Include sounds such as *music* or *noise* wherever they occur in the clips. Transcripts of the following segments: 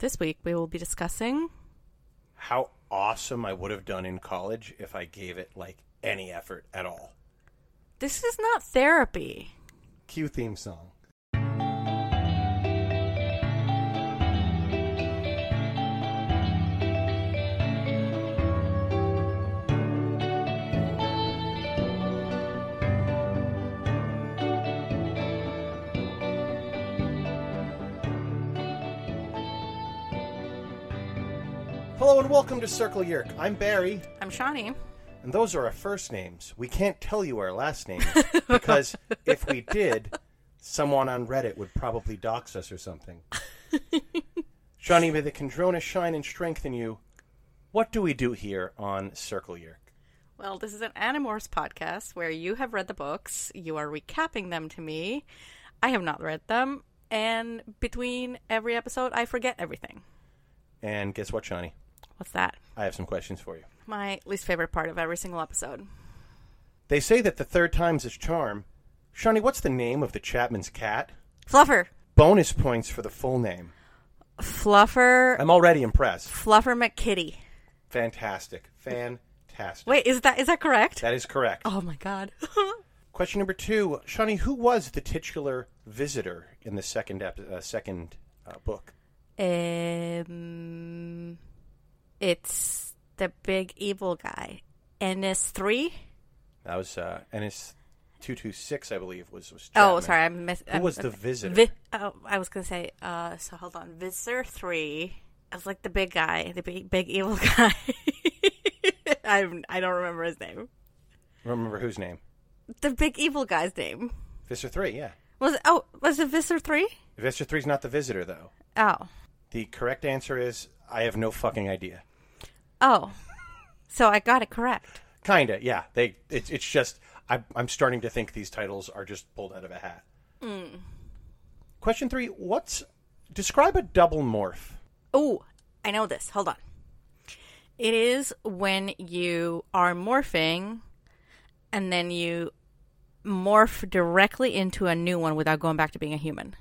This week we will be discussing. How awesome I would have done in college if I gave it like any effort at all. This is not therapy. Cue theme song. Hello and welcome to Circle Yeerk. I'm Barry, I'm Shawnee. and those are our first names. We can't tell you our last names *laughs* because if we did, someone on Reddit would probably dox us or something. *laughs* Shawnee, may the Kandrona shine and strengthen you. What do we do here on Circle Yeerk? Well, this is an Animorphs podcast where you have read the books, you are recapping them to me. I have not read them, and between every episode, I forget everything. And guess what, Shawnee? What's that? I have some questions for you. My least favorite part of every single episode. They say that the third time's a charm. Shawnee, what's the name of the Chapman's cat? Fluffer! Bonus points for the full name. Fluffer. I'm already impressed. Fluffer McKitty. Fantastic. Fantastic. Wait, is that is that correct? That is correct. Oh my god. *laughs* Question number two, Shawnee, who was the titular visitor in the second ep- uh, second uh, book? um, it's the big evil guy. NS3? That was uh, NS two two six, I believe, was was. Oh, sorry, I missed. Who was the visitor? Vi- oh, I was gonna say. Uh, so hold on, Visitor Three. I was like the big guy, the big big evil *laughs* guy. I I don't remember his name. Remember whose name? The big evil guy's name Visitor three, yeah. was it? Oh, was it Visitor Three? Visitor three's not the visitor though. Oh, The correct answer is I have no fucking idea. Oh. So I got it correct. Kinda, yeah. They it's it's just I, I'm starting to think these titles are just pulled out of a hat. Hmm. Question three: What's describe a double morph? Oh, I know this. Hold on. It is when you are morphing and then you morph directly into a new one without going back to being a human.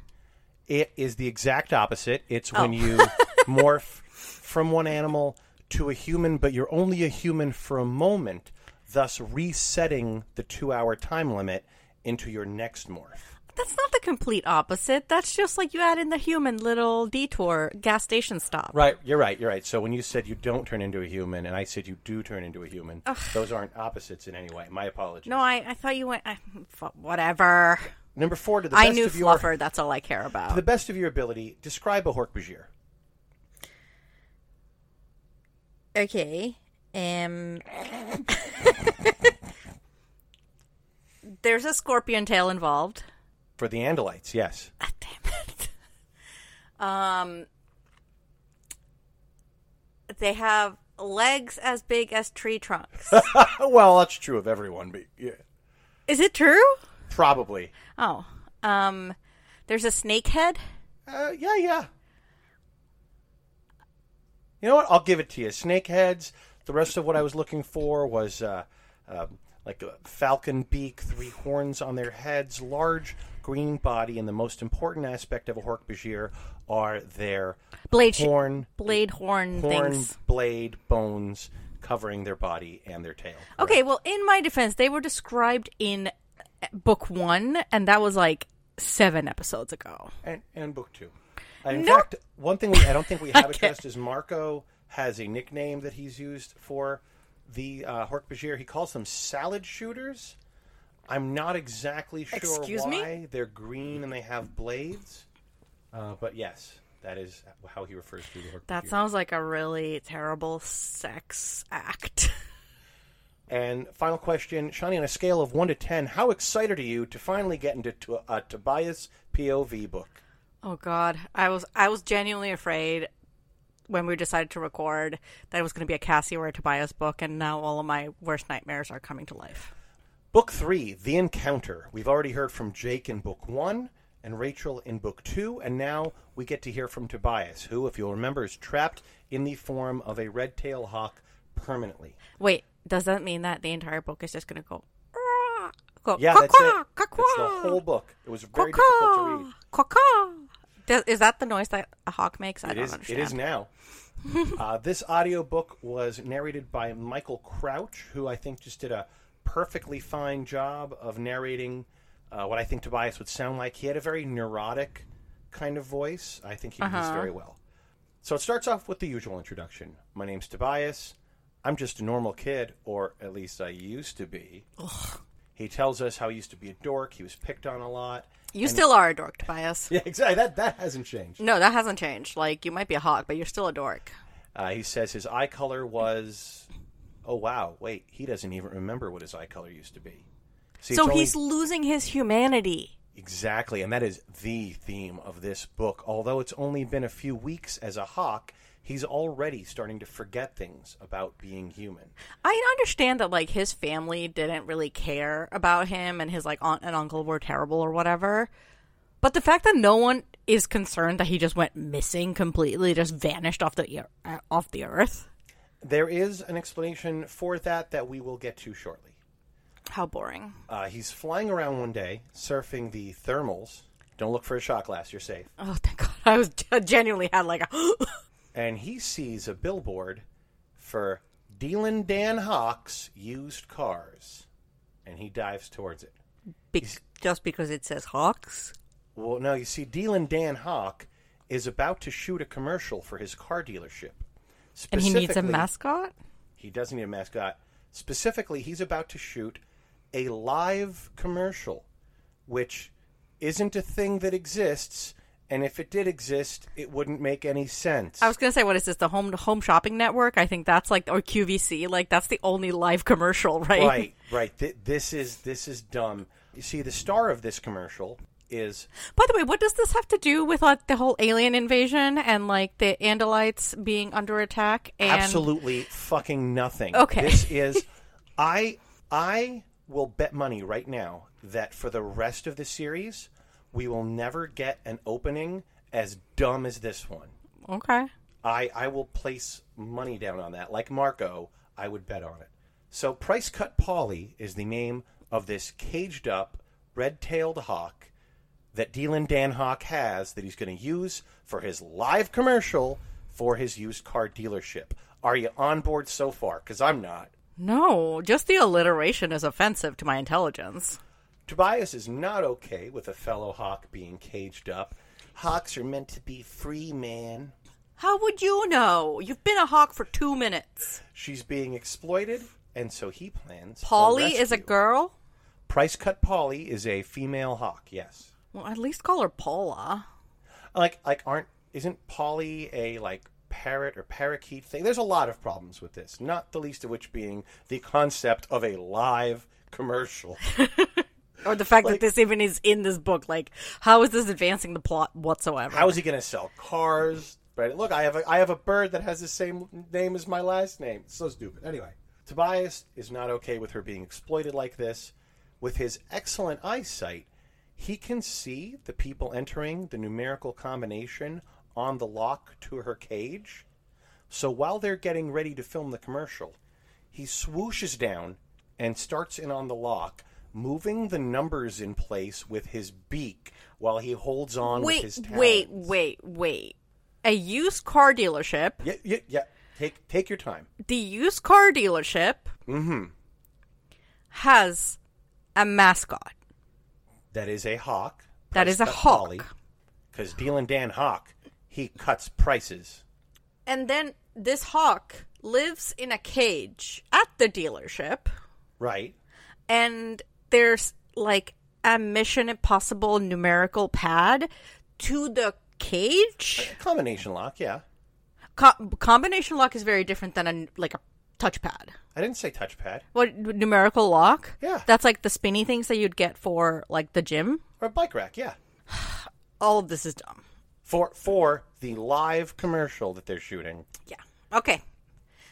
It is the exact opposite. It's when Oh. you *laughs* morph from one animal to a human, but you're only a human for a moment, thus resetting the two-hour time limit into your next morph. That's not the complete opposite. That's just like you add in the human little detour gas station stop. Right, you're right, you're right. So when you said you don't turn into a human, and I said you do turn into a human, those aren't opposites in any way. My apologies. No, I, I thought you went. I, whatever. Number four, to the I best knew of your Fluffer. That's all I care about. to the best of your ability, describe a Hork-Bajir. Okay. Um. *laughs* There's a scorpion tail involved. For the Andalites, yes. Ah, damn it. *laughs* Um, they have legs as big as tree trunks. *laughs* well, that's true of everyone, but yeah, Is it true? probably. Oh, um, there's a snake head. Uh, yeah, yeah. You know what? I'll give it to you. Snakeheads. The rest of what I was looking for was uh, uh, like a falcon beak, three horns on their heads, large green body, and the most important aspect of a Hork-Bajir are their Blade horn, Blade horn, horn, things. blade, bones covering their body and their tail. Okay, well, in my defense, they were described in book one, and that was like seven episodes ago. and, and book two. In fact, one thing we, I don't think we *laughs* have addressed is Marco has a nickname that he's used for the uh, Hork-Bajir. He calls them salad shooters. I'm not exactly sure Excuse me? why they're green and they have blades, uh, but yes, that is how he refers to the Hork-Bajir. That sounds like a really terrible sex act. And final question, Shani, on a scale of one to ten, how excited are you to finally get into to- a Tobias POV book? Oh God, I was I was genuinely afraid when we decided to record that it was going to be a Cassie or a Tobias book, and now all of my worst nightmares are coming to life. Book three, The Encounter. We've already heard from Jake in book one and Rachel in book two, and now we get to hear from Tobias, who, if you'll remember, is trapped in the form of a red tail hawk permanently. Wait, does that mean that the entire book is just going to go? Go, Yeah, that's it. That's the whole book. It was very difficult to read. Quack, quack." Th- Is that the noise that a hawk makes? I It don't is. understand. It is now. *laughs* uh, this audiobook was narrated by Michael Crouch, who I think just did a perfectly fine job of narrating uh, what I think Tobias would sound like. He had a very neurotic kind of voice. I think he did this very well. So it starts off with the usual introduction. My name's Tobias. I'm just a normal kid, or at least I used to be. He tells us how he used to be a dork. He was picked on a lot. You still are a dork, Tobias. *laughs* Yeah, exactly. That that hasn't changed. No, that hasn't changed. Like you might be a hawk, but you're still a dork. Uh, he says his eye color was. Oh wow! Wait, he doesn't even remember what his eye color used to be. See, so only- he's losing his humanity. exactly, and that is the theme of this book. Although it's only been a few weeks as a hawk, he's already starting to forget things about being human. I understand that like his family didn't really care about him and his like aunt and uncle were terrible or whatever. But the fact that no one is concerned that he just went missing completely, just vanished off the uh, off the earth. There is an explanation for that that we will get to shortly. How boring. Uh, he's flying around one day, surfing the thermals. Don't look for a shot glass; you're safe. Oh, thank God. *laughs* I was I genuinely had like *gasps* a and he sees a billboard for Dealin' Dan Hawk's used cars, and he dives towards it. Be- just because it says hawks. Well, no, you see, Dealin' Dan Hawk is about to shoot a commercial for his car dealership. And he needs a mascot? He doesn't need a mascot. Specifically, he's about to shoot a live commercial, which isn't a thing that exists. And if it did exist, it wouldn't make any sense. I was gonna say, what is this? The home home shopping network? I think that's like or QVC. Like that's the only live commercial, *laughs* right? right, right. Th- this is this is dumb. You see, the star of this commercial is By the way, what does this have to do with like the whole alien invasion and like the Andalites being under attack? And absolutely fucking nothing. Okay. This is *laughs* I I will bet money right now that for the rest of the series we will never get an opening as dumb as this one. okay. I I will place money down on that. Like Marco, I would bet on it. So Price Cut Polly is the name of this caged up red-tailed hawk that Dealin Dan Hawk has that he's going to use for his live commercial for his used car dealership. Are you on board so far? Because I'm not. No, just the alliteration is offensive to my intelligence. Tobias is not okay with a fellow hawk being caged up. Hawks are meant to be free, man. How would you know? You've been a hawk for two minutes. She's being exploited, and so he plans. Polly is a girl. Price Cut Polly is a female hawk. Yes. Well, at least call her Paula. Like like aren't isn't Polly a like parrot or parakeet thing? There's a lot of problems with this. Not the least of which being the concept of a live commercial. *laughs* Or the fact Like- that this even is in this book. Like, how is this advancing the plot whatsoever? How is he going to sell cars? Right. Look, I have a I have a bird that has the same name as my last name. It's so stupid. Anyway, Tobias is not okay with her being exploited like this. With his excellent eyesight, he can see the people entering the numerical combination on the lock to her cage. So while they're getting ready to film the commercial, he swooshes down and starts in on the lock, moving the numbers in place with his beak while he holds on with wait, his talons. wait, wait, wait. A used car dealership. Yeah, yeah, yeah. Take take your time. The used car dealership Mm-hmm. has a mascot. That is a hawk. That is a hawk. Because Dealing Dan Hawk, he cuts prices. And then this hawk lives in a cage at the dealership. Right. and there's like a Mission Impossible numerical pad to the cage. Combination lock, yeah. Co- combination lock is very different than a like a touchpad. I didn't say touchpad. What numerical lock? Yeah. that's like the spinny things that you'd get for like the gym. Or a bike rack, yeah. *sighs* All of this is dumb. For for the live commercial that they're shooting. Yeah. Okay.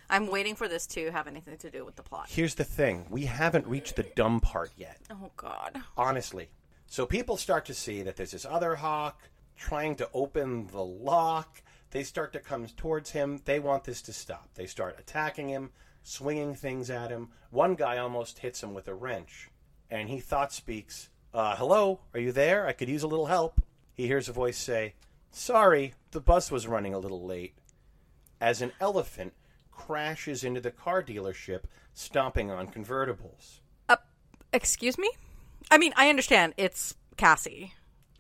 I'm waiting for this to have anything to do with the plot. Here's the thing. We haven't reached the dumb part yet. Oh God. honestly. So people start to see that there's this other hawk trying to open the lock. They start to come towards him. They want this to stop. They start attacking him, swinging things at him. One guy almost hits him with a wrench, and he thought speaks, uh, "Hello, are you there? I could use a little help." He hears a voice say, Sorry, the bus was running a little late. As an elephant crashes into the car dealership, stomping on convertibles. Uh, excuse me? I mean, I understand it's Cassie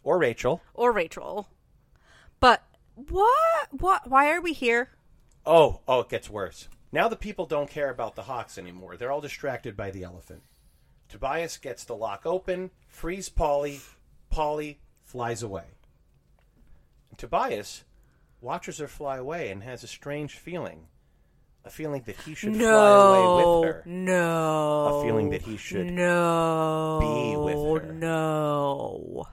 Or Rachel. or Rachel, but what? What? Why are we here? Oh, oh, it gets worse. Now the people don't care about the Hawks anymore. They're all distracted by the elephant. Tobias gets the lock open, frees Polly. Polly flies away. Tobias watches her fly away and has a strange feeling. A feeling that he should fly away No, with her. no. A feeling that he should no be with her. No.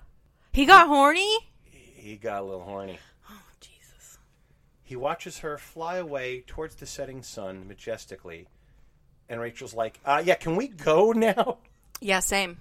He got horny. He got a little horny. Oh, Jesus. He watches her fly away towards the setting sun majestically. And Rachel's like, uh, yeah, can we go now? Yeah, same.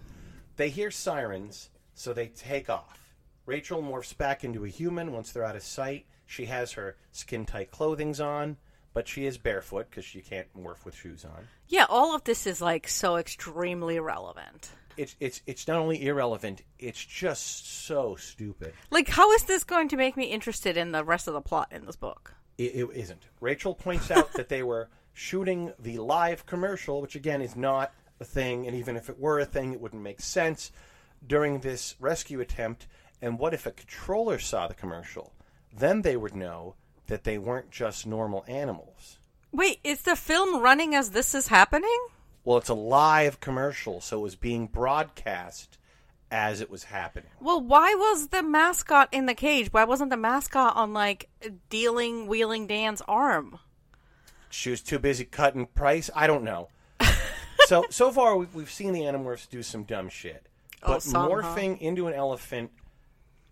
They hear sirens, so they take off. Rachel morphs back into a human once they're out of sight. She has her skin tight clothings on, but she is barefoot because she can't morph with shoes on. Yeah, all of this is like so extremely relevant. It's it's it's not only irrelevant, it's just so stupid. Like, how is this going to make me interested in the rest of the plot in this book? It, it isn't. Rachel points out that they were shooting the live commercial, which again is not a thing, and even if it were a thing, it wouldn't make sense during this rescue attempt. And what if a controller saw the commercial? Then they would know that they weren't just normal animals. Wait, is the film running as this is happening? Well, it's a live commercial, so it was being broadcast as it was happening. Well, why was the mascot in the cage? Why wasn't the mascot on like dealing wheeling Dan's arm? She was too busy cutting price. I don't know. *laughs* so so far we- we've seen the Animorphs do some dumb shit, Oh, but some, huh? morphing into an elephant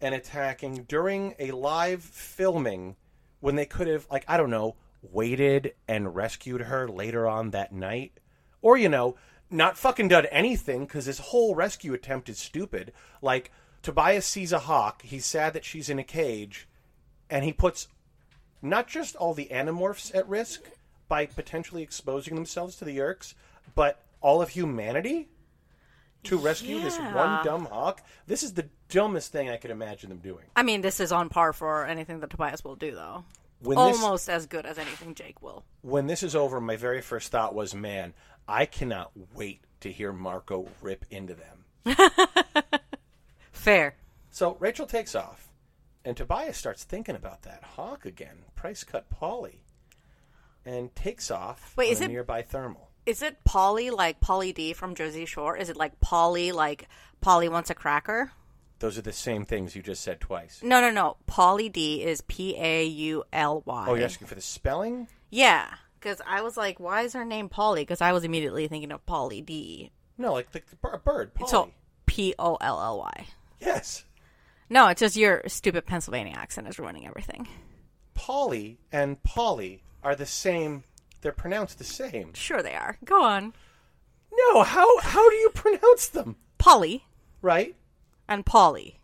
and attacking during a live filming when they could have like I don't know waited and rescued her later on that night, or you know not fucking done anything because this whole rescue attempt is stupid. Like Tobias sees a hawk, he's sad that she's in a cage, and he puts not just all the animorphs at risk by potentially exposing themselves to the Yeerks, but all of humanity to rescue this one dumb hawk. This is the dumbest thing I could imagine them doing. I mean, this is on par for anything that Tobias will do, though. When this, Almost as good as anything Jake will. when this is over, my very first thought was, man, I cannot wait to hear Marco rip into them. *laughs* Fair. So Rachel takes off, and Tobias starts thinking about that hawk again. Price cut Polly, and takes off Wait, is it- nearby thermal. Is it Polly like Pauly D from Jersey Shore? Is it like Polly like Polly wants a cracker? Those are the same things you just said twice. No, no, no. Pauly D is P A U L Y. Oh, you're asking for the spelling? Yeah, because I was like, why is her name Polly? Because I was immediately thinking of Pauly D. No, like the, the bird, Polly. So P O L L Y. yes, No, it's just your stupid Pennsylvania accent is ruining everything. Polly and Polly are the same. They're pronounced the same. Sure, they are. Go on. No, how how do you pronounce them? Polly Right? And Polly.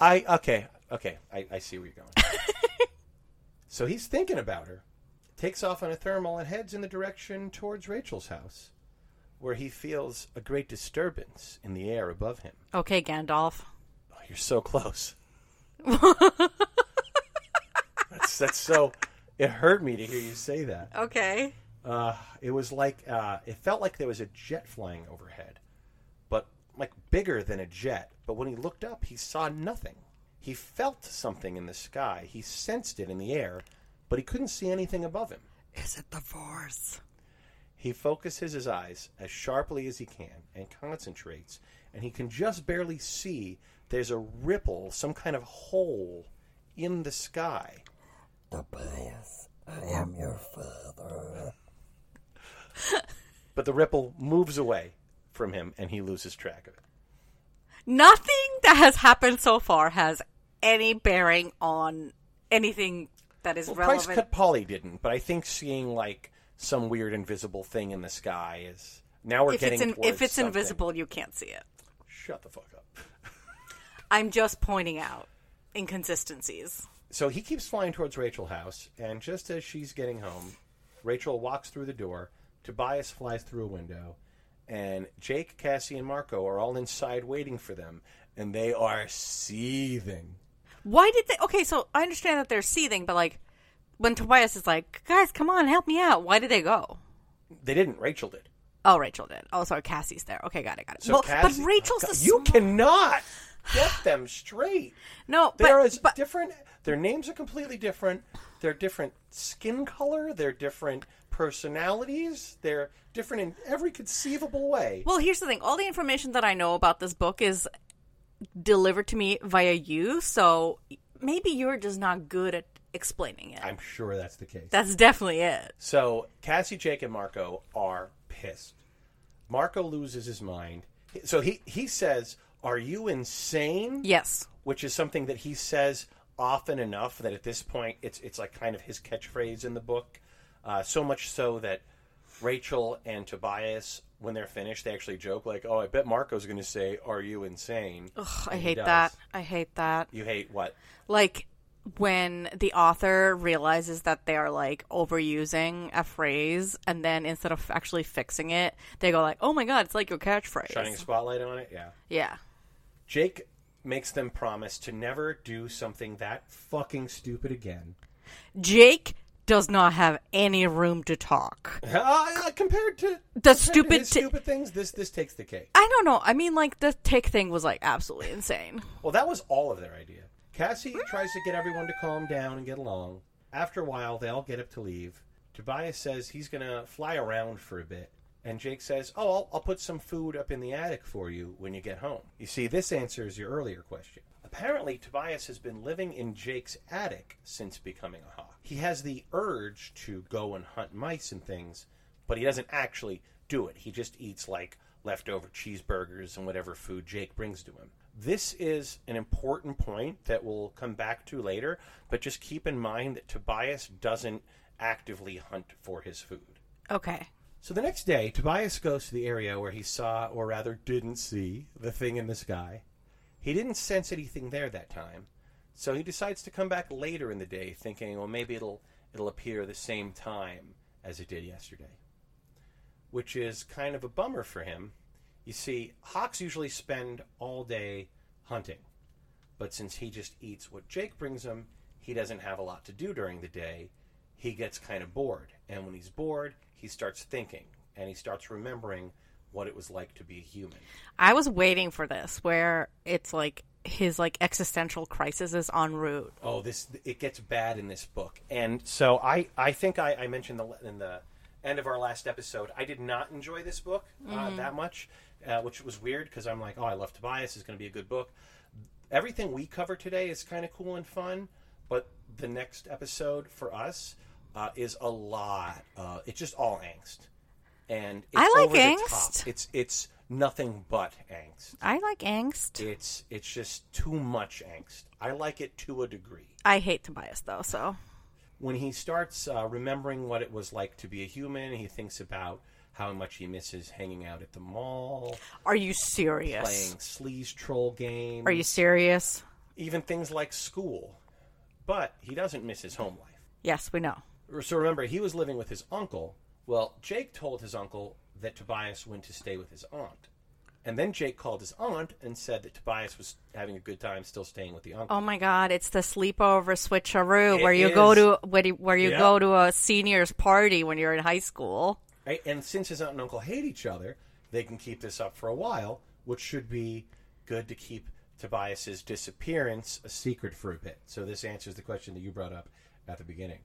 I okay, okay. I, I see where you're going. *laughs* so he's thinking about her, takes off on a thermal and heads in the direction towards Rachel's house, where he feels a great disturbance in the air above him. Okay, Gandalf. Oh, you're so close. *laughs* that's that's so. It hurt me to hear you say that. Okay. Uh, it was like uh, it felt like there was a jet flying overhead, like bigger than a jet. But when he looked up, he saw nothing. He felt something in the sky. He sensed it in the air, but he couldn't see anything above him. Is it the Force? He focuses his eyes as sharply as he can and concentrates, and he can just barely see there's a ripple, some kind of hole in the sky. Tobias, I am your father. But the ripple moves away from him, and he loses track of it. Nothing that has happened so far has any bearing on anything that is Well, relevant. Price Cut Polly didn't, but I think seeing like some weird invisible thing in the sky is now we're if getting it's in, if it's something. invisible, you can't see it. Shut the fuck up. *laughs* I'm just pointing out inconsistencies. So he keeps flying towards Rachel's house, and just as she's getting home, Rachel walks through the door. Tobias flies through a window, and Jake, Cassie, and Marco are all inside waiting for them, and they are seething. Why did they? Okay, so I understand that they're seething, but like when Tobias is like, "Guys, come on, help me out," why did they go? They didn't. Rachel did. Oh, Rachel did. Oh, sorry, Cassie's there. Okay, got it, got it. So well, Cassie- but Rachel's the You small- cannot *sighs* get them straight. no, They're as but different. Their names are completely different. They're different skin color. They're different personalities. They're different in every conceivable way. well, here's the thing. All the information that I know about this book is delivered to me via you, so maybe you're just not good at explaining it. I'm sure that's the case. That's definitely it. So Cassie, Jake, and Marco are pissed. Marco loses his mind. So he he says, "Are you insane?" Yes. Which is something that he says often enough that at this point it's it's like kind of his catchphrase in the book. Uh, so much so that Rachel and Tobias, when they're finished, they actually joke like, "Oh, I bet Marco's going to say, "Are you insane?" Ugh, I hate that. I hate that. You hate what? Like when the author realizes that they are like overusing a phrase and then instead of actually fixing it, they go like, "Oh my god, it's like your catchphrase." Shining a spotlight on it. Yeah. yeah. Jake makes them promise to never do something that fucking stupid again. Jake does not have any room to talk. Uh, compared to The compared to stupid his ti- stupid things, this this takes the cake. I don't know. I mean, like the tick thing was like absolutely insane. Well, that was all of their idea. Cassie tries to get everyone to calm down and get along. After a while, they all get up to leave. Tobias says he's going to fly around for a bit. And Jake says, Oh, I'll, I'll put some food up in the attic for you when you get home. You see, this answers your earlier question. Apparently, Tobias has been living in Jake's attic since becoming a hawk. He has the urge to go and hunt mice and things, but he doesn't actually do it. He just eats like leftover cheeseburgers and whatever food Jake brings to him. This is an important point that we'll come back to later, but just keep in mind that Tobias doesn't actively hunt for his food. Okay. So the next day, Tobias goes to the area where he saw, or rather didn't see, the thing in the sky. He didn't sense anything there that time, so he decides to come back later in the day, thinking, well, maybe it'll it'll appear the same time as it did yesterday. Which is kind of a bummer for him. You see, hawks usually spend all day hunting, but since he just eats what Jake brings him, he doesn't have a lot to do during the day. He gets kind of bored, and when he's bored, he starts thinking and he starts remembering what it was like to be a human. I was waiting for this where it's like his like existential crisis is en route. Oh, this it gets bad in this book, and so I I think I, I mentioned the in the end of our last episode. I did not enjoy this book uh, that much, uh, which was weird because I'm like, oh, I love Tobias. It's going to be a good book. Everything we cover today is kind of cool and fun, but the next episode for us uh, is a lot. Uh, it's just all angst, and it's I like over the top. angst. It's it's nothing but angst. I like angst. It's it's just too much angst. I like it to a degree. I hate Tobias though, so When he starts uh, remembering what it was like to be a human, he thinks about how much he misses hanging out at the mall, are you serious? playing sleaze troll games, Are you serious? even things like school. But he doesn't miss his home life. Yes, we know. So remember, he was living with his uncle. Well, Jake told his uncle that Tobias went to stay with his aunt. And then Jake called his aunt and said that Tobias was having a good time still staying with the uncle. Oh my god, it's the sleepover switcheroo It where you go to where you, where you Yeah. go to a seniors party when you're in high school. Right? And since his aunt and uncle hate each other, they can keep this up for a while, which should be good to keep Tobias's disappearance a secret for a bit. So this answers the question that you brought up at the beginning.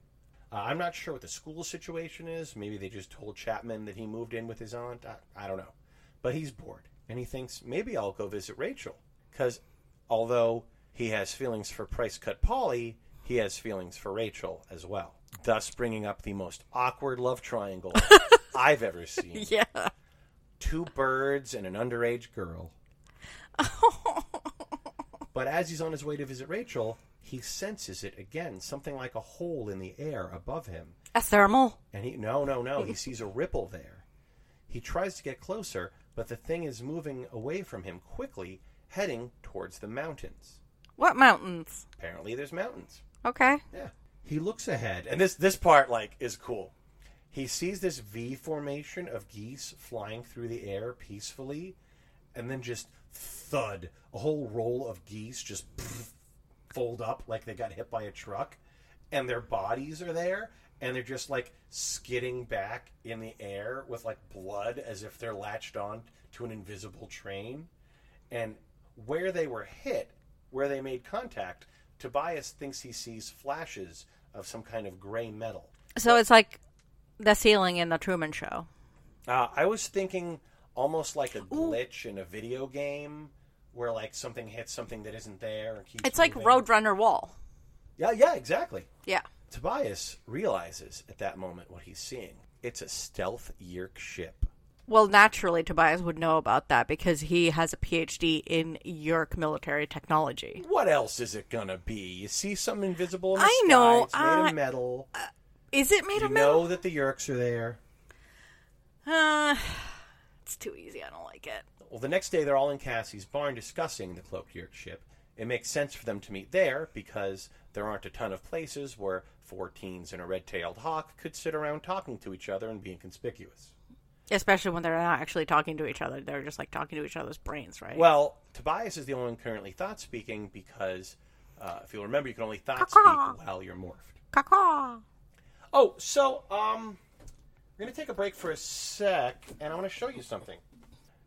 Uh, I'm not sure what the school situation is. Maybe they just told Chapman that he moved in with his aunt. I, I don't know. But he's bored, and he thinks maybe I'll go visit Rachel. Because although he has feelings for Price Cut Polly, he has feelings for Rachel as well. Thus, bringing up the most awkward love triangle *laughs* I've ever seen. Yeah. Two birds and an underage girl. *laughs* but as he's on his way to visit Rachel, he senses it again, something like a hole in the air above him. A thermal? And he no, no, no, he *laughs* sees a ripple there. He tries to get closer, but the thing is moving away from him quickly, heading towards the mountains. What mountains? Apparently there's mountains. Okay. Yeah. He looks ahead, and this this part like is cool. He sees this V formation of geese flying through the air peacefully, and then just thud, a whole roll of geese just fold up like they got hit by a truck, and their bodies are there, and they're just like skidding back in the air with like blood as if they're latched on to an invisible train. And where they were hit, where they made contact, Tobias thinks he sees flashes of some kind of gray metal. So it's like the ceiling in the Truman Show. Uh, I was thinking almost like a glitch in a video game where like something hits something that isn't there. It's like moving. Roadrunner Wall. Yeah, yeah, exactly. Yeah. Tobias realizes at that moment what he's seeing. It's a stealth Yeerk ship. Well, naturally, Tobias would know about that because he has a PhD in Yeerk military technology. What else is it gonna be? You see something invisible in the I sky. know, It's made uh, of metal. Is it made You of metal? know that the Yeerks are there. Uh, it's too easy. I don't like it. Well, the next day they're all in Cassie's barn discussing the cloaked ship. It makes sense for them to meet there because there aren't a ton of places where four teens and a red-tailed hawk could sit around talking to each other and being conspicuous. Especially when they're not actually talking to each other. They're just like talking to each other's brains, right? Well, Tobias is the only one currently thought speaking because, uh, if you'll remember, you can only thought Caw-caw. speak while you're morphed. Caw-caw. Oh, so um, we're gonna take a break for a sec, and I want to show you something.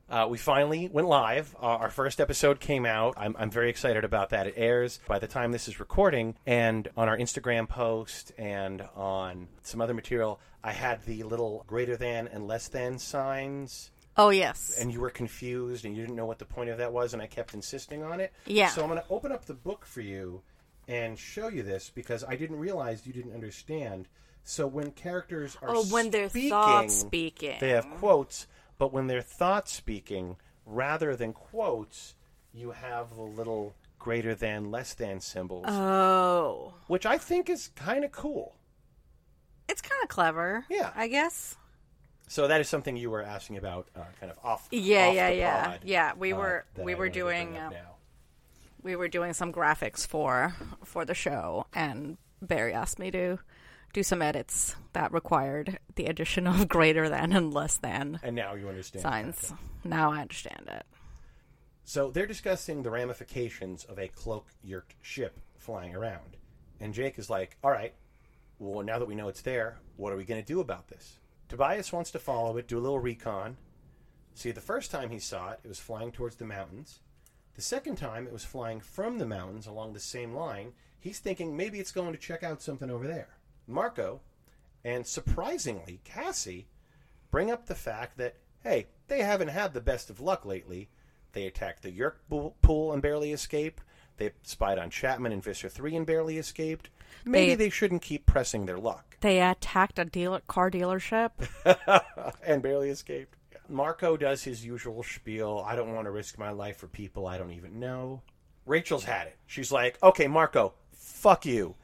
Uh, we finally went live. Uh, our first episode came out. I'm, I'm very excited about that. It airs by the time this is recording, and on our Instagram post and on some other material, I had the little greater than and less than signs Oh, yes. and you were confused and you didn't know what the point of that was, and I kept insisting on it. Yeah. So I'm going to open up the book for you and show you this because I didn't realize you didn't understand. So when characters are Oh, when they're speaking, thought speaking. they have quotes, but when they're thought speaking, rather than quotes, you have the little greater than, less than symbols, Oh. which I think is kind of cool. It's kind of clever. Yeah. I guess. So that is something you were asking about, uh, kind of off. Yeah, off yeah, yeah. pod, Yeah, we uh, were- that we I were doing, uh, we were doing some graphics for for the show and Barry asked me to do some edits that required the addition of greater than and less than And now you understand. signs. Now I understand it. So they're discussing the ramifications of a cloak yerked ship flying around. And Jake is like, all right, well, now that we know it's there, what are we going to do about this? Tobias wants to follow it, do a little recon. See, the first time he saw it, it was flying towards the mountains. The second time, it was flying from the mountains along the same line. He's thinking maybe it's going to check out something over there. Marco, and surprisingly, Cassie, bring up the fact that, hey, they haven't had the best of luck lately. They attacked the Yeerk pool- and barely escaped. They spied on Chapman and Visser 3 and barely escaped. Maybe They- they shouldn't keep pressing their luck. They attacked a dealer car dealership. *laughs* and barely escaped. Marco does his usual spiel. I don't want to risk my life for people I don't even know. Rachel's had it. She's like, okay, Marco, fuck you.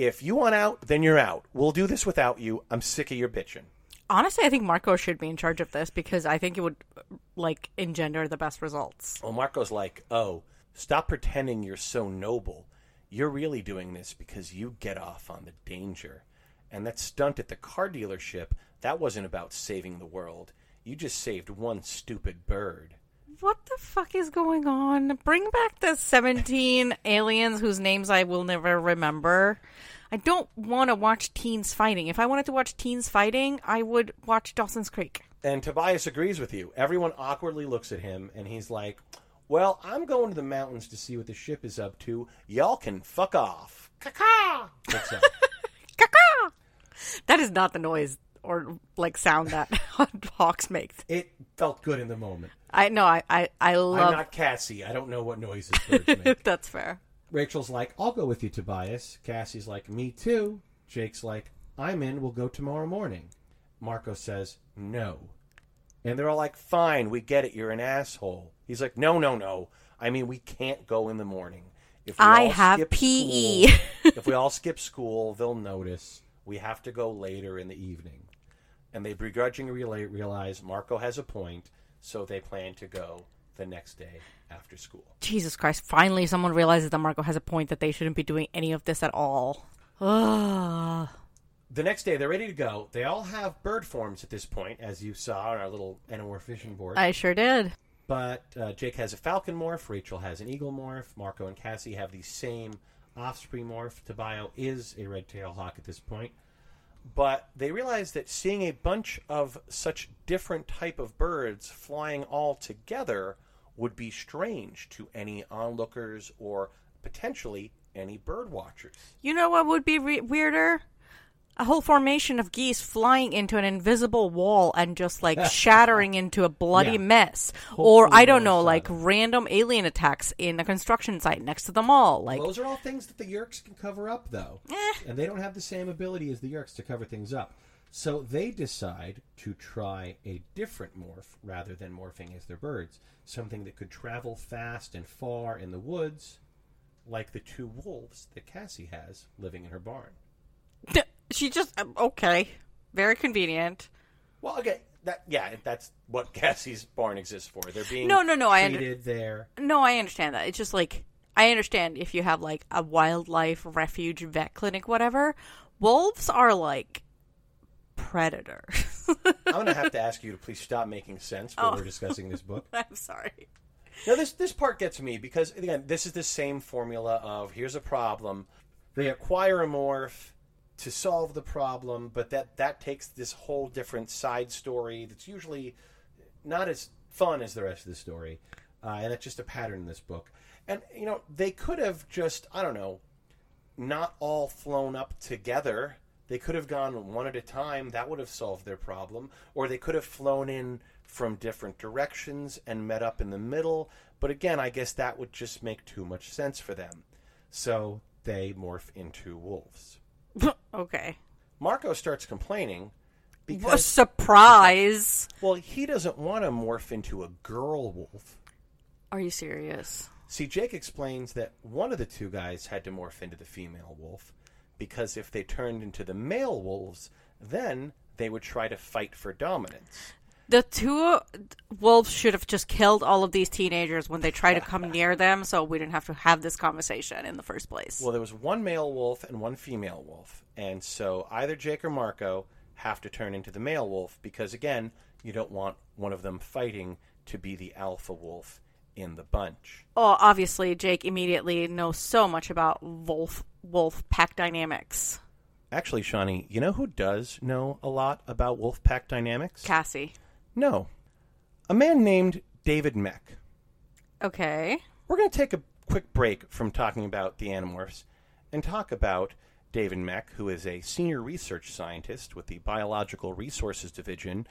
If you want out, then you're out. We'll do this without you. I'm sick of your bitching. Honestly, I think Marco should be in charge of this because I think it would like engender the best results. Well, Marco's like, oh, stop pretending you're so noble. You're really doing this because you get off on the danger. And that stunt at the car dealership, that wasn't about saving the world. You just saved one stupid bird. What the fuck is going on? Bring back the 17 aliens whose names I will never remember. I don't want to watch teens fighting. If I wanted to watch teens fighting, I would watch Dawson's Creek. And Tobias agrees with you. Everyone awkwardly looks at him, and he's like, Well, I'm going to the mountains to see what the ship is up to. Y'all can fuck off. Caca! What's? *laughs* Caca! That is not the noise or like sound that *laughs* hawks make. it felt good in the moment. I know. I I, I love. I'm not Cassie. I don't know what noises birds *laughs* make. That's fair. Rachel's like, I'll go with you, Tobias. Cassie's like, Me too. Jake's like, I'm in. We'll go tomorrow morning. Marco says, No. And they're all like, Fine, we get it. You're an asshole. He's like, No, no, no. I mean, we can't go in the morning. If we I all have skip PE. school- if we all skip *laughs* school, they'll notice. We have to go later in the evening. And they begrudgingly realize Marco has a point, so they plan to go the next day after school. Jesus Christ! Finally, someone realizes that Marco has a point that they shouldn't be doing any of this at all. Ugh. The next day, they're ready to go. They all have bird forms at this point, as you saw on our little fishing board. I sure did. But uh, Jake has a falcon morph, Rachel has an eagle morph, Marco and Cassie have the same osprey morph Tobias is a red tail hawk at this point. But they realized that seeing a bunch of such different type of birds flying all together would be strange to any onlookers or potentially any bird watchers. You know what would be re- weirder? A whole formation of geese flying into an invisible wall and just like *laughs* shattering into a bloody Yeah. mess. or I don't know, like random alien attacks in a construction site next to the mall. Like Those are all things that the Yeerks can cover up, though. Eh. And they don't have the same ability as the Yeerks to cover things up. So they decide to try a different morph rather than morphing as their birds. Something that could travel fast and far in the woods, like the two wolves that Cassie has living in her barn. *laughs* she just um, okay, very convenient. Well, okay, that yeah, that's what *laughs* Cassie's barn exists for. They're being No, no, no, I under- there. No, I understand that. It's just like I understand if you have like a wildlife refuge vet clinic whatever. Wolves are like predators. *laughs* I'm going to have to *laughs* ask you to please stop making sense when Oh. we're discussing this book. I'm sorry. Now this this part gets me because again, this is the same formula of here's a problem. They acquire a morph to solve the problem, but that that takes this whole different side story that's usually not as fun as the rest of the story, uh, and it's just a pattern in this book. And you know, they could have just I don't know, not all flown up together. They could have gone one at a time. That would have solved their problem. Or they could have flown in from different directions and met up in the middle. But again, I guess that would just make too much sense for them. So they morph into wolves. *laughs* okay. Marco starts complaining What because, surprise. well, he doesn't want to morph into a girl wolf. Are you serious? See, Jake explains that one of the two guys had to morph into the female wolf because if they turned into the male wolves, then they would try to fight for dominance. The two wolves should have just killed all of these teenagers when they try to come *laughs* near them so we didn't have to have this conversation in the first place. Well, there was one male wolf and one female wolf, and so either Jake or Marco have to turn into the male wolf because, again, you don't want one of them fighting to be the alpha wolf in the bunch. oh, obviously Jake immediately knows so much about wolf wolf pack dynamics. Actually, Shawnee, you know who does know a lot about wolf pack dynamics? Cassie. No. A man named David Mech. Okay. We're going to take a quick break from talking about the Animorphs and talk about David Mech, who is a senior research scientist with the Biological Resources Division,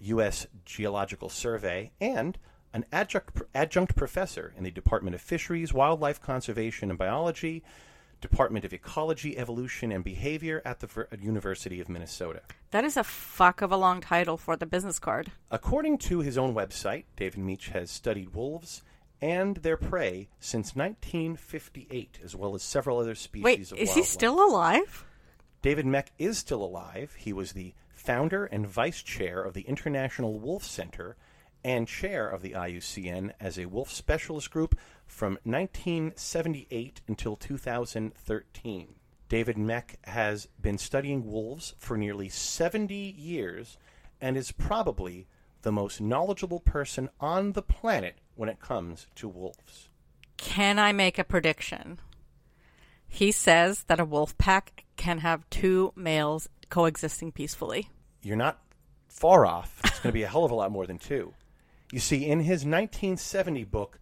U.S. Geological Survey, and an adjunct, adjunct professor in the Department of Fisheries, Wildlife Conservation and Biology, Department of Ecology, Evolution, and Behavior at the Ver- University of Minnesota. That is a fuck of a long title for the business card. According to his own website, David Mech has studied wolves and their prey since 1958, as well as several other species Wait, of is he still alive? David Mech is still alive. He was the founder and vice chair of the International Wolf Center and chair of the IUCN as a wolf specialist group from 1978 until 2013. David Mech has been studying wolves for nearly 70 years and is probably the most knowledgeable person on the planet when it comes to wolves. Can I make a prediction? He says that a wolf pack can have two males coexisting peacefully. you're not far off. It's going to be a hell of a lot more than two. You see, in his 1970 book,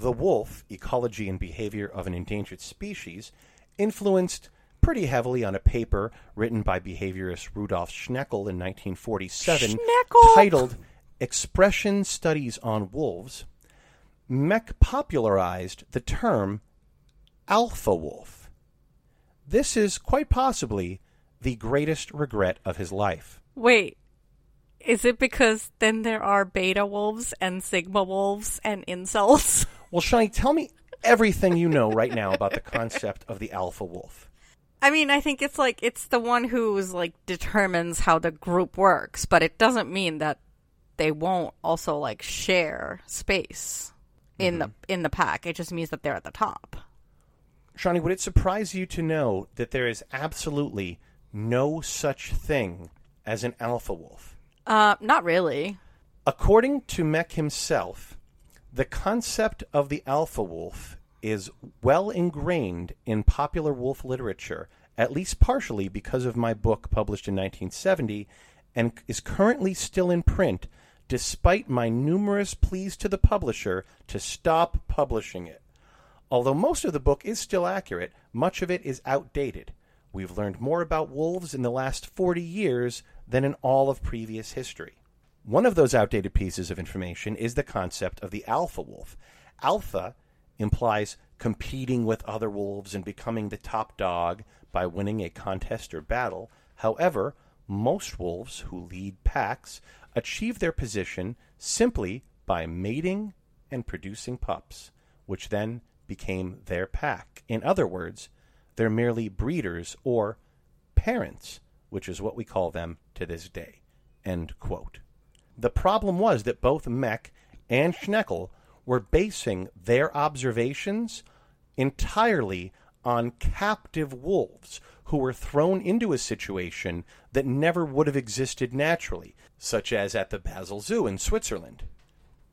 The Wolf Ecology and Behavior of an Endangered Species, influenced pretty heavily on a paper written by behaviorist Rudolf Schenkel in 1947 Schenkel! titled Expression Studies on Wolves, Mech popularized the term alpha wolf. This is quite possibly the greatest regret of his life. Wait, is it because then there are beta wolves and sigma wolves and incels? *laughs* Well, Shani, tell me everything you know right now about the concept of the alpha wolf. I mean, I think it's like it's the one who's like determines how the group works, but it doesn't mean that they won't also like share space in the mm-hmm. in the pack. It just means that they're at the top. Shani, would it surprise you to know that there is absolutely no such thing as an alpha wolf? Uh, not really. According to Mech himself, the concept of the alpha wolf is well ingrained in popular wolf literature, at least partially because of my book published in 1970 and is currently still in print despite my numerous pleas to the publisher to stop publishing it. Although most of the book is still accurate, much of it is outdated. We've learned more about wolves in the last 40 years than in all of previous history. One of those outdated pieces of information is the concept of the alpha wolf. Alpha implies competing with other wolves and becoming the top dog by winning a contest or battle. However, most wolves who lead packs achieve their position simply by mating and producing pups, which then became their pack. In other words, they're merely breeders or parents, which is what we call them to this day. End quote. The problem was that both Mech and Schenkel were basing their observations entirely on captive wolves who were thrown into a situation that never would have existed naturally, such as at the Basel Zoo in Switzerland.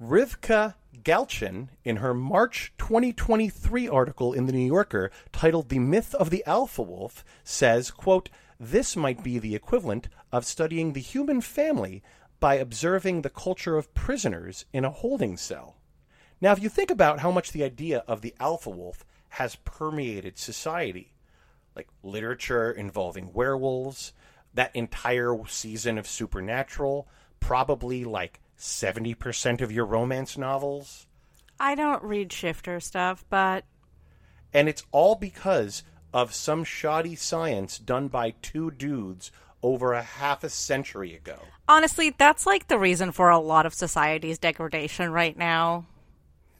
Rivka Galchen, in her March 2023 article in The New Yorker titled The Myth of the Alpha Wolf, says, quote, This might be the equivalent of studying the human family by observing the culture of prisoners in a holding cell. Now, if you think about how much the idea of the alpha wolf has permeated society, like literature involving werewolves, that entire season of Supernatural, probably like 70% of your romance novels. I don't read shifter stuff, but And it's all because of some shoddy science done by two dudes over a half a century ago. honestly, that's like the reason for a lot of society's degradation right now.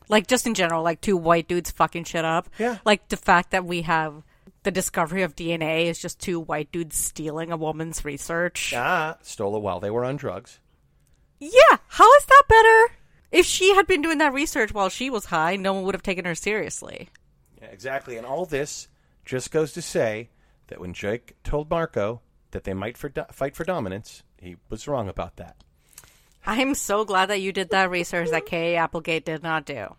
Like just in general, like two white dudes fucking shit up. Yeah. Like the fact that we have the discovery of DNA is just two white dudes stealing a woman's research. Ah, stole it while they were on drugs. Yeah, how is that better? If she had been doing that research while she was high, no one would have taken her seriously. Yeah, exactly. And all this just goes to say that when Jake told Marco that they might for fight for dominance, he was wrong about that. I'm so glad that you did that research that Kay Applegate did not do.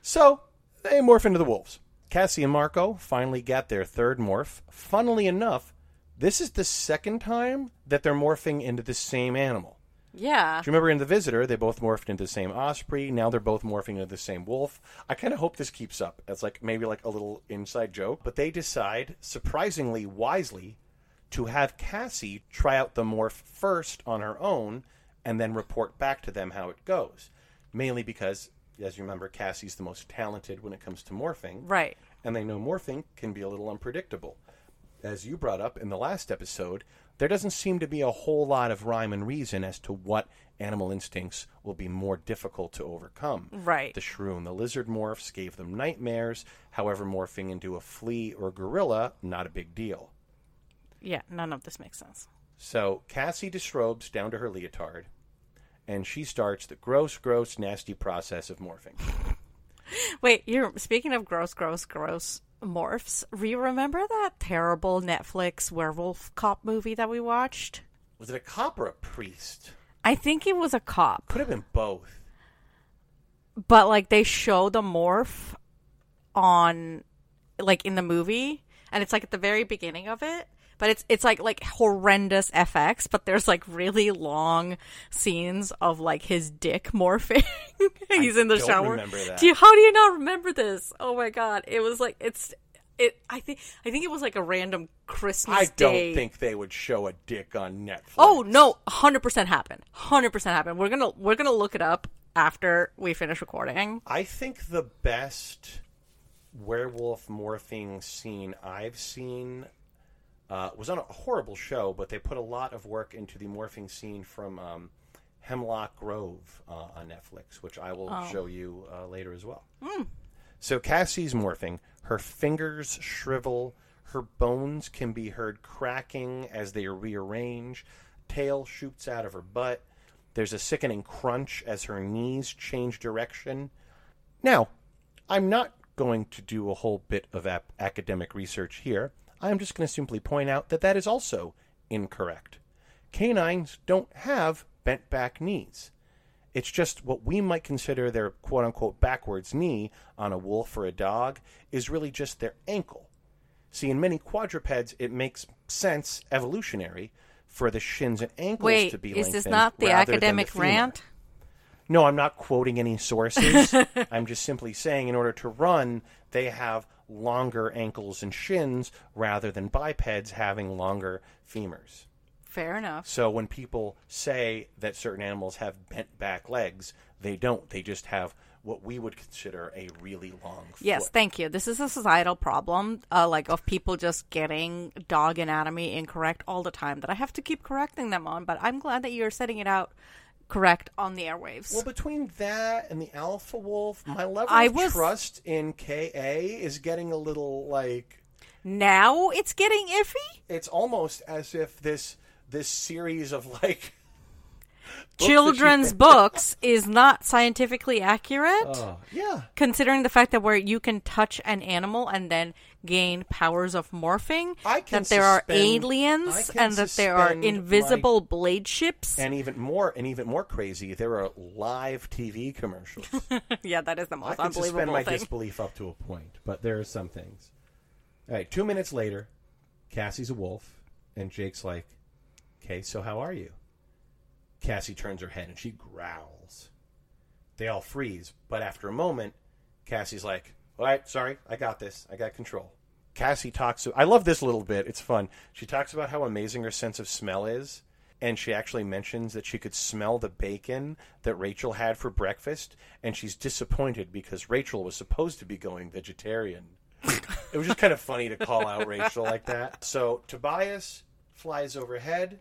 So they morph into the wolves. Cassie and Marco finally get their third morph. Funnily enough, this is the second time that they're morphing into the same animal. Yeah. Do you remember in The Visitor, they both morphed into the same osprey. Now they're both morphing into the same wolf. I kind of hope this keeps up. It's like maybe like a little inside joke. But they decide, surprisingly wisely, to have Cassie try out the morph first on her own and then report back to them how it goes. Mainly because, as you remember, Cassie's the most talented when it comes to morphing. Right. And they know morphing can be a little unpredictable. As you brought up in the last episode, there doesn't seem to be a whole lot of rhyme and reason as to what animal instincts will be more difficult to overcome. Right. The shrew and the lizard morphs gave them nightmares. However, morphing into a flea or gorilla, not a big deal. Yeah, none of this makes sense. So Cassie disrobes down to her leotard, and she starts the gross, gross, nasty process of morphing. *laughs* Wait, you're speaking of gross, gross, gross morphs. Do you remember that terrible Netflix werewolf cop movie that we watched? Was it a cop or a priest? I think it was a cop, Could have been both. but like they show the morph on like in the movie, and it's like at the very beginning of it. But it's it's like like horrendous FX, but there's like really long scenes of like his dick morphing. *laughs* He's in the shower. remember that. Do you, how do you not remember this? Oh my god! It was like it's it. I think I think it was like a random Christmas I day. don't think they would show a dick on Netflix. Oh no, hundred percent happened. Hundred percent happened. We're gonna we're gonna look it up after we finish recording. I think the best werewolf morphing scene I've seen uh, was on a horrible show, but they put a lot of work into the morphing scene from um, Hemlock Grove uh, on Netflix, which I will show you uh, later as well. So Cassie's morphing. Her fingers shrivel. Her bones can be heard cracking as they rearrange. Tail shoots out of her butt. There's a sickening crunch as her knees change direction. Now, I'm not going to do a whole bit of ap- academic research here. I'm just going to simply point out that that is also incorrect. Canines don't have bent back knees. It's just what we might consider their quote unquote backwards knee on a wolf or a dog is really just their ankle. See, in many quadrupeds, it makes sense evolutionary for the shins and ankles Wait, to be lengthened. Wait, is this not the academic femur. rant? No, I'm not quoting any sources. *laughs* I'm just simply saying in order to run, they have longer ankles and shins rather than bipeds having longer femurs. Fair enough. So when people say that certain animals have bent back legs, they don't. They just have what we would consider a really long foot. Yes, thank you. This is a societal problem, uh, like of people just getting dog anatomy incorrect all the time that I have to keep correcting them on. But I'm glad that you're setting it out correct on the airwaves. Well, between that and the alpha wolf, my level I of was- trust in KA is getting a little like now it's getting iffy. it's almost as if this this series of like Children's books is not scientifically accurate. Oh, yeah. considering the fact that where you can touch an animal and then gain powers of morphing, I can that there are suspend- I aliens and that there are invisible blade ships. And even more and even more crazy, there are live TV commercials. *laughs* yeah, that is the most I can suspend my thing. disbelief up to a point, but there are some things. All right, two minutes later, Cassie's a wolf, and Jake's like, "Okay, so how are you?" Cassie turns her head and she growls. They all freeze, but after a moment, Cassie's like, "All right, sorry, I got this. I got control." Cassie talks. I love this little bit. It's fun. She talks about how amazing her sense of smell is, and she actually mentions that she could smell the bacon that Rachel had for breakfast, and she's disappointed because Rachel was supposed to be going vegetarian. *laughs* it was just kind of funny to call out Rachel like that. So Tobias flies overhead.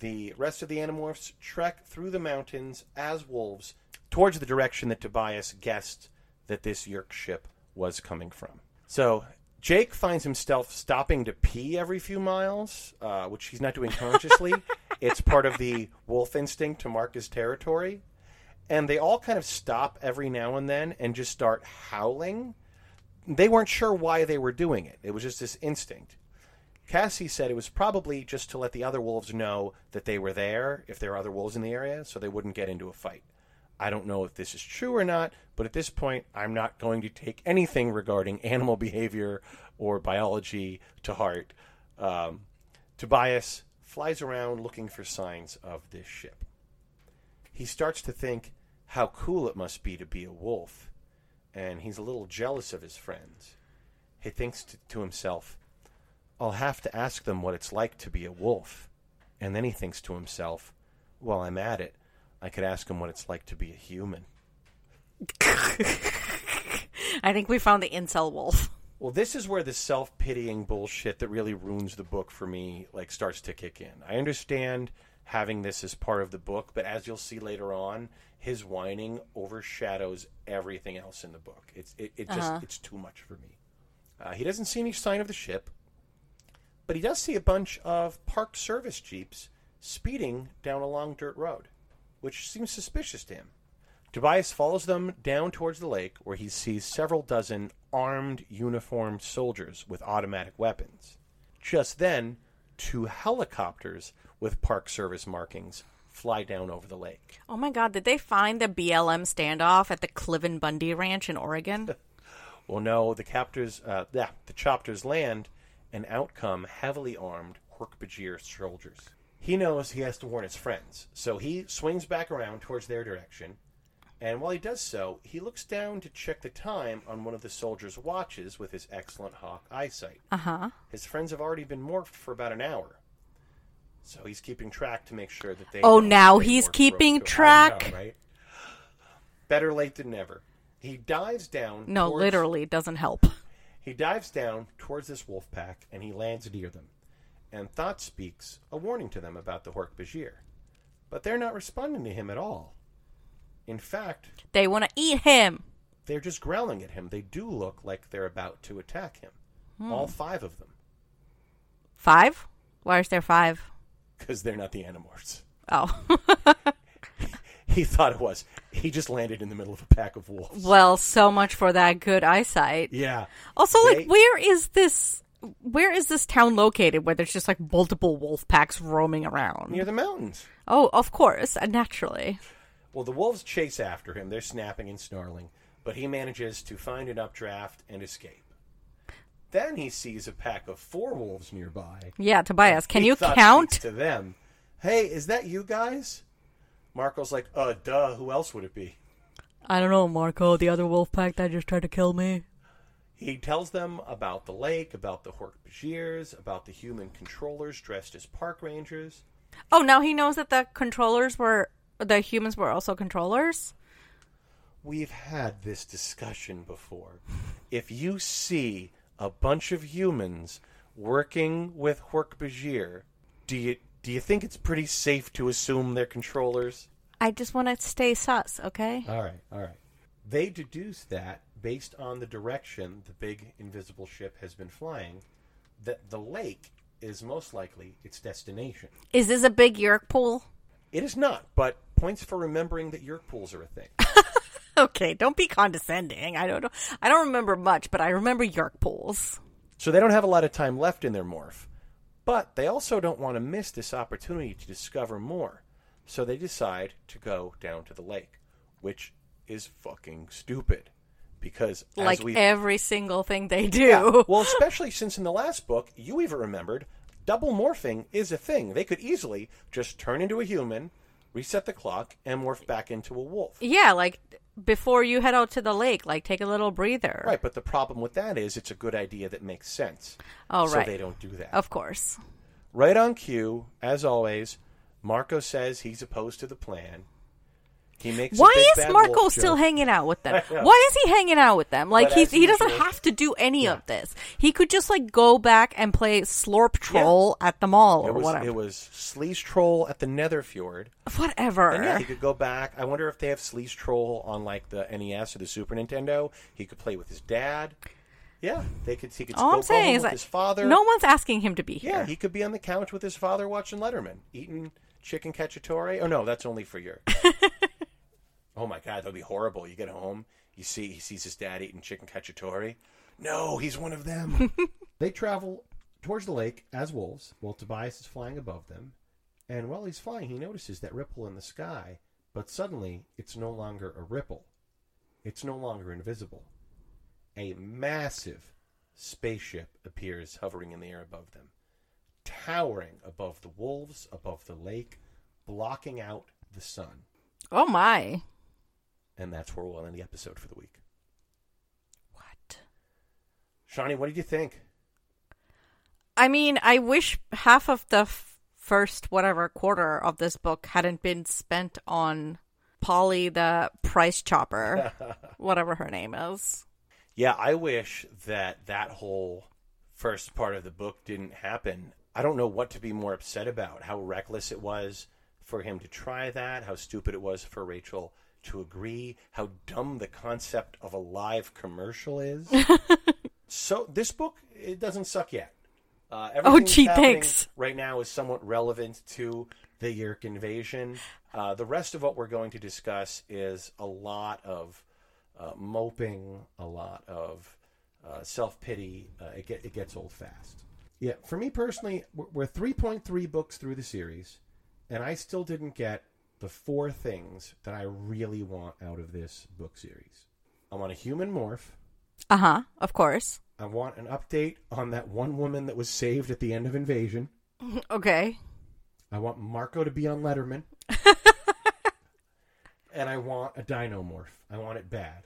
The rest of the Animorphs trek through the mountains as wolves towards the direction that Tobias guessed that this Yeerk ship was coming from. So Jake finds himself stopping to pee every few miles, uh, which he's not doing consciously. *laughs* it's part of the wolf instinct to mark his territory. And they all kind of stop every now and then and just start howling. They weren't sure why they were doing it. It was just this instinct. Cassie said it was probably just to let the other wolves know that they were there if there are other wolves in the area so they wouldn't get into a fight. I don't know if this is true or not, but at this point, I'm not going to take anything regarding *laughs* animal behavior or biology to heart. Um, Tobias flies around looking for signs of this ship. He starts to think how cool it must be to be a wolf, and he's a little jealous of his friends. He thinks to, to himself, I'll have to ask them what it's like to be a wolf. And then he thinks to himself, while I'm at it, I could ask him what it's like to be a human. *laughs* I think we found the incel wolf. Well, this is where the self-pitying bullshit that really ruins the book for me like starts to kick in. I understand having this as part of the book, but as you'll see later on, his whining overshadows everything else in the book. It's it, it just it's too much for me. Uh, he doesn't see any sign of the ship, but he does see a bunch of park service jeeps speeding down a long dirt road, which seems suspicious to him. Tobias follows them down towards the lake, where he sees several dozen armed, uniformed soldiers with automatic weapons. Just then, two helicopters with Park Service markings fly down over the lake. Oh my god, did they find the BLM standoff at the Cliven Bundy Ranch in Oregon? *laughs* Well, no, the captors, uh, yeah, the chopters land, and out come heavily armed Hork-Bajir soldiers. He knows he has to warn his friends, so he swings back around towards their direction. And while he does so, he looks down to check the time on one of the soldiers' watches with his excellent hawk eyesight. Uh huh. His friends have already been morphed for about an hour. So he's keeping track to make sure that they. Oh, now he's keeping. I know, track? right? Better late than never. He dives down. No, towards- literally, it doesn't help. He dives down towards this wolf pack and he lands near them. And Thought speaks a warning to them about the Hork Bajir. But they're not responding to him at all. In fact, They want to eat him. they're just growling at him. They do look like they're about to attack him. Hmm. All five of them. Five? Why is there five? Because they're not the Animorphs. Oh. *laughs* He thought it was. He just landed in the middle of a pack of wolves. well, so much for that good eyesight. Yeah. Also, They- like, where is this? Where is this town located? Where there's just like multiple wolf packs roaming around? Near the mountains. Oh, of course, uh, naturally. Well, the wolves chase after him. They're snapping and snarling, but he manages to find an updraft and escape. Then he sees a pack of four wolves nearby. Yeah, Tobias, can He you count? to them? Hey, is that you guys? Marco's like, uh, duh. Who else would it be? I don't know, Marco, the other wolf pack that just tried to kill me. He tells them about the lake, about the Hork-Bajirs, about the human controllers dressed as park rangers. Oh, now he knows that the controllers were the humans were also controllers. We've had this discussion before. If you see a bunch of humans working with Hork-Bajir, do you do you think it's pretty safe to assume they're controllers? I just want to stay sus, okay? All right, all right. They deduce that based on the direction the big invisible ship has been flying, that the lake is most likely its destination. Is this a big Yeerk pool? It is not, but points for remembering that Yeerk pools are a thing. *laughs* Okay, don't be condescending. I don't know. I don't remember much, but I remember Yeerk pools. So they don't have a lot of time left in their morph. But they also don't want to miss this opportunity to discover more. So they decide to go down to the lake, which is fucking stupid. Because Like we every single thing they do. Yeah, *laughs* well, especially since in the last book you even remembered double morphing is a thing. They could easily just turn into a human, reset the clock, and morph back into a wolf. Yeah, like before you head out to the lake, like take a little breather. Right, but the problem with that is it's a good idea that makes sense. Oh, so right. they don't do that. Of course. Right on cue, as always, Marco says he's opposed to the plan. He makes Why is Marco still hanging out with them? *laughs* Why is he hanging out with them? Like as he doesn't have to do any Yeah. of this. He could just like go back and play Slorp Troll at the mall or It was, whatever. it was Sleaze Troll at the Netherfjord. whatever. And yeah, he could go back. I wonder if they have Sleaze Troll on like the NES or the Super Nintendo. He could play with his dad. Yeah, they could. He could All I'm saying is that his father. no one's asking him to be here. Yeah, he could be on the couch with his father watching Letterman, eating chicken cacciatore. Oh no, that's only for your. *laughs* oh my god, that'd be horrible. You get home, you see he sees his dad eating chicken cacciatore. No, he's one of them. *laughs* they travel towards the lake as wolves, while Tobias is flying above them. And while he's flying, he notices that ripple in the sky, but suddenly it's no longer a ripple. It's no longer invisible. A massive spaceship appears hovering in the air above them towering above the wolves, above the lake, blocking out the sun. oh my. And that's where we'll end the episode for the week. What? Shawnee, what did you think? I mean, I wish half of the f- first whatever quarter of this book hadn't been spent on Polly the price chopper, *laughs* whatever her name is. Yeah, I wish that that whole first part of the book didn't happen. I don't know what to be more upset about. How reckless it was for him to try that, how stupid it was for Rachel to agree, how dumb the concept of a live commercial is. *laughs* so this book it doesn't suck yet. Uh, everything Oh, gee, thanks. Right now is somewhat relevant to the Yeerk invasion. Uh, the rest of what we're going to discuss is a lot of uh, moping, a lot of uh, self pity. Uh, it, get, it gets old fast. Yeah, for me personally, we're, we're 3.3 books through the series, and I still didn't get the four things that I really want out of this book series. I want a human morph. Uh huh. Of course. I want an update on that one woman that was saved at the end of Invasion. *laughs* Okay. I want Marco to be on Letterman. *laughs* and I want a Dinomorph. I want it bad.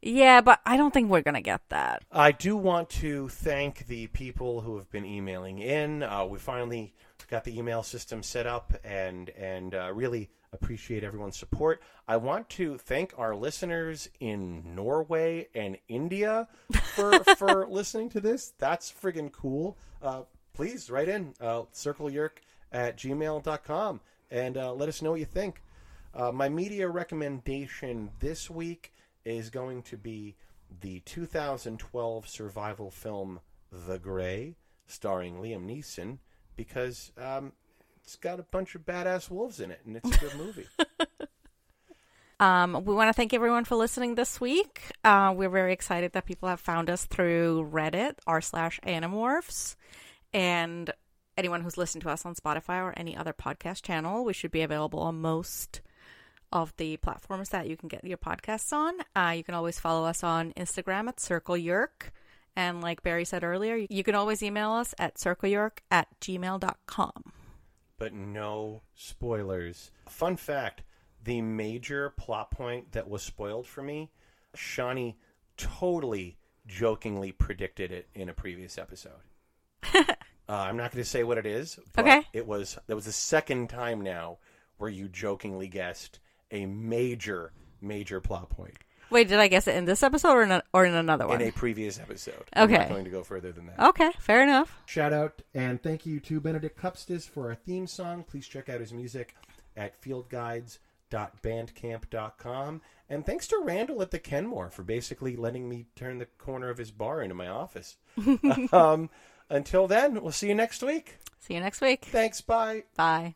Yeah, but I don't think we're gonna get that. I do want to thank the people who have been emailing in. Uh, we finally got the email system set up, and and uh, really appreciate everyone's support. I want to thank our listeners in Norway and India for *laughs* for listening to this. That's friggin' cool. Uh, please write in uh, circleyeerk at gmail.com and uh, let us know what you think. Uh, my media recommendation this week is going to be the 2012 survival film The Grey, starring Liam Neeson, because um, it's got a bunch of badass wolves in it, and it's a good movie. *laughs* Um, we want to thank everyone for listening this week. Uh, we're very excited that people have found us through Reddit r slash Animorphs, and anyone who's listened to us on Spotify or any other podcast channel. We should be available on most of the platforms that you can get your podcasts on. Uh, you can always follow us on Instagram at Circle Yeerk. And like Barry said earlier, you can always email us at circleyeerk at gmail.com. but no spoilers. Fun fact the major plot point that was spoiled for me, Shawnee totally jokingly predicted it in a previous episode. *laughs* uh, I'm not going to say what it is, but Okay. it was that was the second time now where you jokingly guessed a major, major plot point Wait, did I guess it in this episode or in, a, or in another one? in a previous episode. Okay. I'm not going to go further than that. Okay, fair enough. Shout out and thank you to Benedict Kupstas for our theme song. Please check out his music at fieldguides.bandcamp.com. And thanks to Randall at the Kenmore for basically letting me turn the corner of his bar into my office. *laughs* um, until then, we'll see you next week. See you next week. Thanks. Bye. Bye.